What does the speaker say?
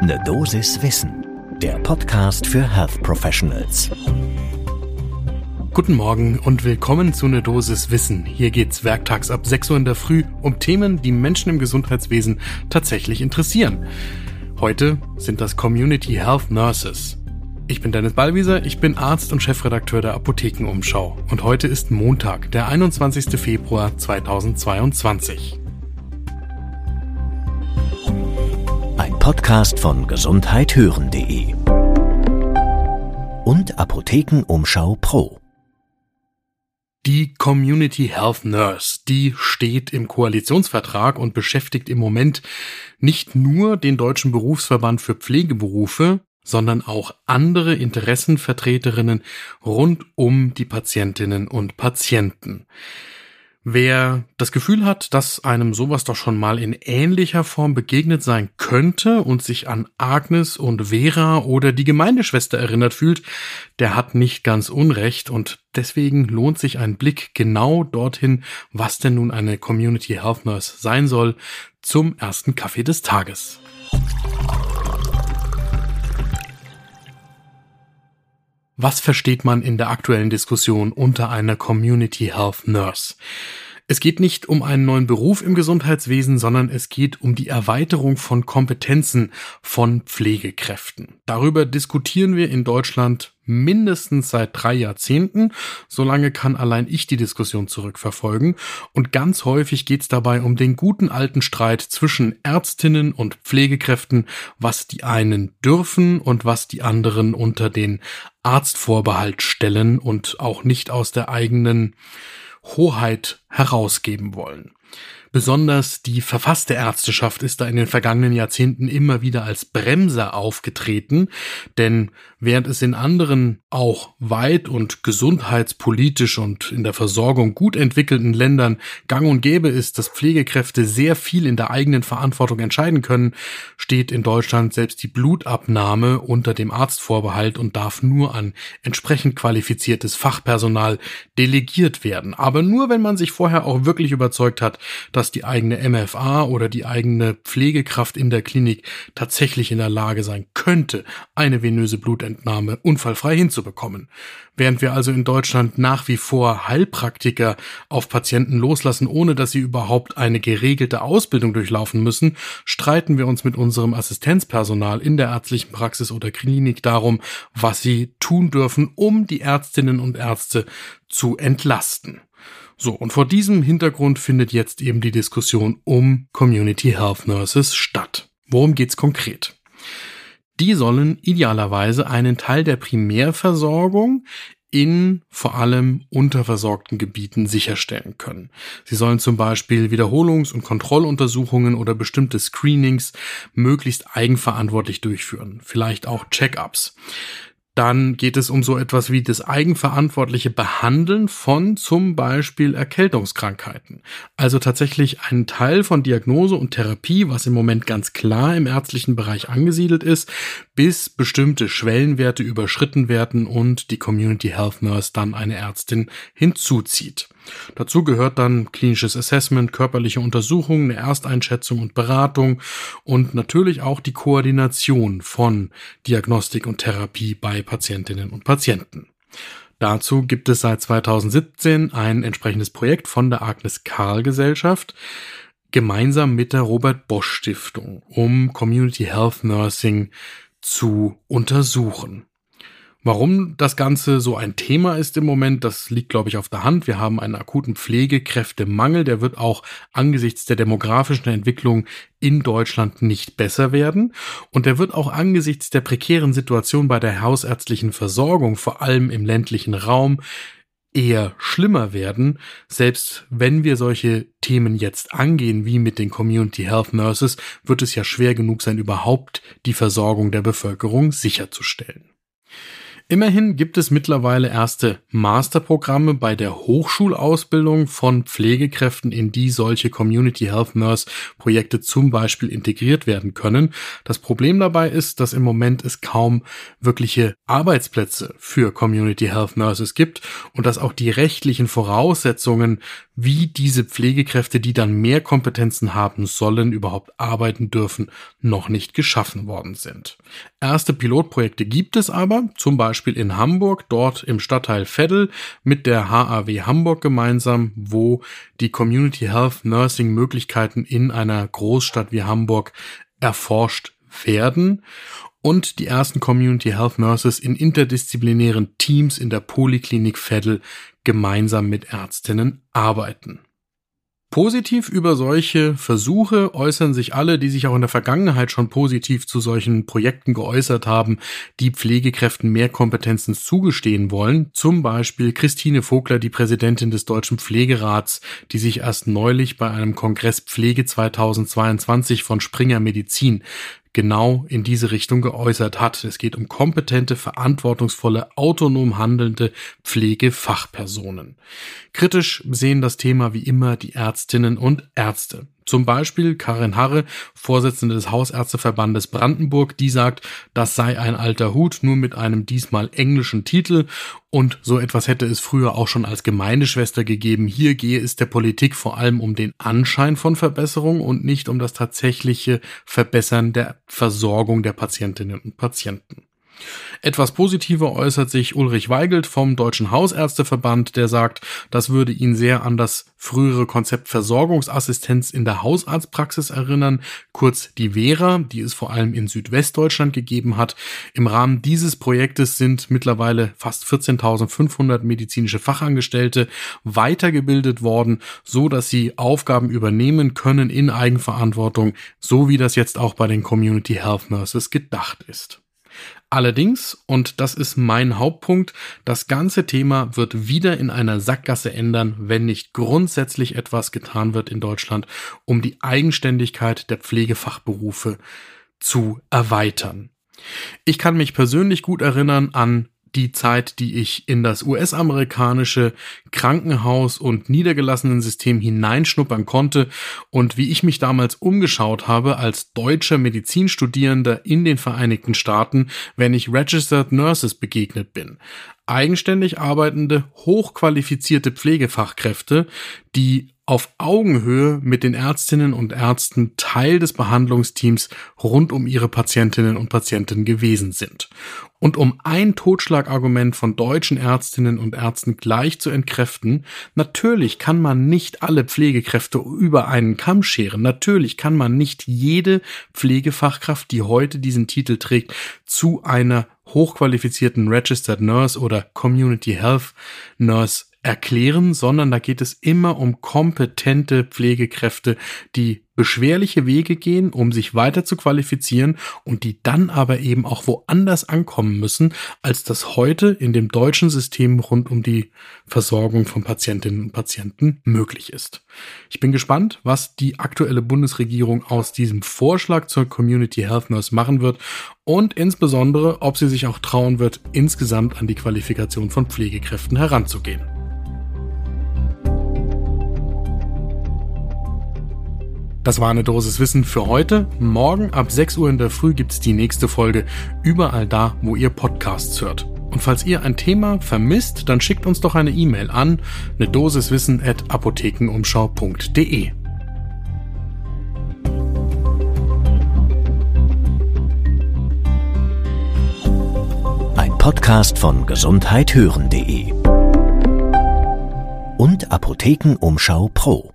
Ne Dosis Wissen, der Podcast für Health Professionals. Guten Morgen und willkommen zu Ne Dosis Wissen. Hier geht's werktags ab 6 Uhr in der Früh um Themen, die Menschen im Gesundheitswesen tatsächlich interessieren. Heute sind das Community Health Nurses. Ich bin Dennis Ballwieser, ich bin Arzt und Chefredakteur der Apothekenumschau und heute ist Montag, der 21. Februar 2022. Podcast von gesundheithören.de und Apothekenumschau Pro. Die Community Health Nurse, die steht im Koalitionsvertrag und beschäftigt im Moment nicht nur den Deutschen Berufsverband für Pflegeberufe, sondern auch andere Interessenvertreterinnen rund um die Patientinnen und Patienten. Wer das Gefühl hat, dass einem sowas doch schon mal in ähnlicher Form begegnet sein könnte und sich an Agnes und Vera oder die Gemeindeschwester erinnert fühlt, der hat nicht ganz Unrecht und deswegen lohnt sich ein Blick genau dorthin, was denn nun eine Community Health Nurse sein soll, zum ersten Kaffee des Tages. Was versteht man in der aktuellen Diskussion unter einer Community Health Nurse? Es geht nicht um einen neuen Beruf im Gesundheitswesen, sondern es geht um die Erweiterung von Kompetenzen von Pflegekräften. Darüber diskutieren wir in Deutschland mindestens seit drei Jahrzehnten. Solange kann allein ich die Diskussion zurückverfolgen. Und ganz häufig geht es dabei um den guten alten Streit zwischen Ärztinnen und Pflegekräften, was die einen dürfen und was die anderen unter den Arztvorbehalt stellen und auch nicht aus der eigenen Hoheit herausgeben wollen. Besonders die verfasste Ärzteschaft ist da in den vergangenen Jahrzehnten immer wieder als Bremser aufgetreten, denn während es in anderen auch weit und gesundheitspolitisch und in der Versorgung gut entwickelten Ländern gang und gäbe ist, dass Pflegekräfte sehr viel in der eigenen Verantwortung entscheiden können, steht in Deutschland selbst die Blutabnahme unter dem Arztvorbehalt und darf nur an entsprechend qualifiziertes Fachpersonal delegiert werden. Aber nur, wenn man sich vorher auch wirklich überzeugt hat, dass die eigene MFA oder die eigene Pflegekraft in der Klinik tatsächlich in der Lage sein könnte, eine venöse Blutentnahme unfallfrei hinzubekommen. Während wir also in Deutschland nach wie vor Heilpraktiker auf Patienten loslassen, ohne dass sie überhaupt eine geregelte Ausbildung durchlaufen müssen, streiten wir uns mit unserem Assistenzpersonal in der ärztlichen Praxis oder Klinik darum, was sie tun dürfen, um die Ärztinnen und Ärzte zu entlasten. So, und vor diesem Hintergrund findet jetzt eben die Diskussion um Community Health Nurses statt. Worum geht's konkret? Die sollen idealerweise einen Teil der Primärversorgung in vor allem unterversorgten Gebieten sicherstellen können. Sie sollen zum Beispiel Wiederholungs- und Kontrolluntersuchungen oder bestimmte Screenings möglichst eigenverantwortlich durchführen, vielleicht auch Check-ups. Dann geht es um so etwas wie das eigenverantwortliche Behandeln von zum Beispiel Erkältungskrankheiten. Also tatsächlich einen Teil von Diagnose und Therapie, was im Moment ganz klar im ärztlichen Bereich angesiedelt ist, bis bestimmte Schwellenwerte überschritten werden und die Community Health Nurse dann eine Ärztin hinzuzieht. Dazu gehört dann klinisches Assessment, körperliche Untersuchungen, eine Ersteinschätzung und Beratung und natürlich auch die Koordination von Diagnostik und Therapie bei Patientinnen und Patienten. Dazu gibt es seit 2017 ein entsprechendes Projekt von der Agnes Karl Gesellschaft gemeinsam mit der Robert Bosch Stiftung, um Community Health Nursing zu untersuchen. Warum das Ganze so ein Thema ist im Moment, das liegt, glaube ich, auf der Hand. Wir haben einen akuten Pflegekräftemangel, der wird auch angesichts der demografischen Entwicklung in Deutschland nicht besser werden. Und der wird auch angesichts der prekären Situation bei der hausärztlichen Versorgung, vor allem im ländlichen Raum, eher schlimmer werden, selbst wenn wir solche Themen jetzt angehen, wie mit den Community Health Nurses, wird es ja schwer genug sein, überhaupt die Versorgung der Bevölkerung sicherzustellen. Immerhin gibt es mittlerweile erste Masterprogramme bei der Hochschulausbildung von Pflegekräften, in die solche Community Health Nurse Projekte zum Beispiel integriert werden können. Das Problem dabei ist, dass im Moment es kaum wirkliche Arbeitsplätze für Community Health Nurses gibt und dass auch die rechtlichen Voraussetzungen, wie diese Pflegekräfte, die dann mehr Kompetenzen haben sollen, überhaupt arbeiten dürfen, noch nicht geschaffen worden sind. Erste Pilotprojekte gibt es aber, zum Beispiel in Hamburg, dort im Stadtteil Veddel mit der HAW Hamburg gemeinsam, wo die Community Health Nursing Möglichkeiten in einer Großstadt wie Hamburg erforscht werden und die ersten Community Health Nurses in interdisziplinären Teams in der Poliklinik Veddel gemeinsam mit Ärztinnen arbeiten. Positiv über solche Versuche äußern sich alle, die sich auch in der Vergangenheit schon positiv zu solchen Projekten geäußert haben, die Pflegekräften mehr Kompetenzen zugestehen wollen. Zum Beispiel Christine Vogler, die Präsidentin des Deutschen Pflegerats, die sich erst neulich bei einem Kongress Pflege 2022 von Springer Medizin genau in diese Richtung geäußert hat. Es geht um kompetente, verantwortungsvolle, autonom handelnde Pflegefachpersonen. Kritisch sehen das Thema wie immer die Ärztinnen und Ärzte. Zum Beispiel Karin Harre, Vorsitzende des Hausärzteverbandes Brandenburg, die sagt, das sei ein alter Hut, nur mit einem diesmal englischen Titel und so etwas hätte es früher auch schon als Gemeindeschwester gegeben. Hier gehe es der Politik vor allem um den Anschein von Verbesserung und nicht um das tatsächliche Verbessern der Versorgung der Patientinnen und Patienten. Etwas positiver äußert sich Ulrich Weigelt vom Deutschen Hausärzteverband, der sagt, das würde ihn sehr an das frühere Konzept Versorgungsassistenz in der Hausarztpraxis erinnern, kurz die Vera, die es vor allem in Südwestdeutschland gegeben hat. Im Rahmen dieses Projektes sind mittlerweile fast 14.500 medizinische Fachangestellte weitergebildet worden, so dass sie Aufgaben übernehmen können in Eigenverantwortung, so wie das jetzt auch bei den Community Health Nurses gedacht ist. Allerdings, und das ist mein Hauptpunkt, das ganze Thema wird wieder in einer Sackgasse ändern, wenn nicht grundsätzlich etwas getan wird in Deutschland, um die Eigenständigkeit der Pflegefachberufe zu erweitern. Ich kann mich persönlich gut erinnern an die Zeit, die ich in das US-amerikanische Krankenhaus- und Niedergelassenensystem hineinschnuppern konnte und wie ich mich damals umgeschaut habe als deutscher Medizinstudierender in den Vereinigten Staaten, wenn ich Registered Nurses begegnet bin. Eigenständig arbeitende, hochqualifizierte Pflegefachkräfte, die auf Augenhöhe mit den Ärztinnen und Ärzten Teil des Behandlungsteams rund um ihre Patientinnen und Patienten gewesen sind. Und um ein Totschlagargument von deutschen Ärztinnen und Ärzten gleich zu entkräften, natürlich kann man nicht alle Pflegekräfte über einen Kamm scheren. Natürlich kann man nicht jede Pflegefachkraft, die heute diesen Titel trägt, zu einer hochqualifizierten Registered Nurse oder Community Health Nurse erklären, sondern da geht es immer um kompetente Pflegekräfte, die beschwerliche Wege gehen, um sich weiter zu qualifizieren und die dann aber eben auch woanders ankommen müssen, als das heute in dem deutschen System rund um die Versorgung von Patientinnen und Patienten möglich ist. Ich bin gespannt, was die aktuelle Bundesregierung aus diesem Vorschlag zur Community Health Nurse machen wird und insbesondere, ob sie sich auch trauen wird, insgesamt an die Qualifikation von Pflegekräften heranzugehen. Das war eine Dosis Wissen für heute. Morgen ab 6 Uhr in der Früh gibt's die nächste Folge überall da, wo ihr Podcasts hört. Und falls ihr ein Thema vermisst, dann schickt uns doch eine E-Mail an eine Dosiswissen at apothekenumschau.de. Ein Podcast von gesundheithören.de und Apothekenumschau Pro.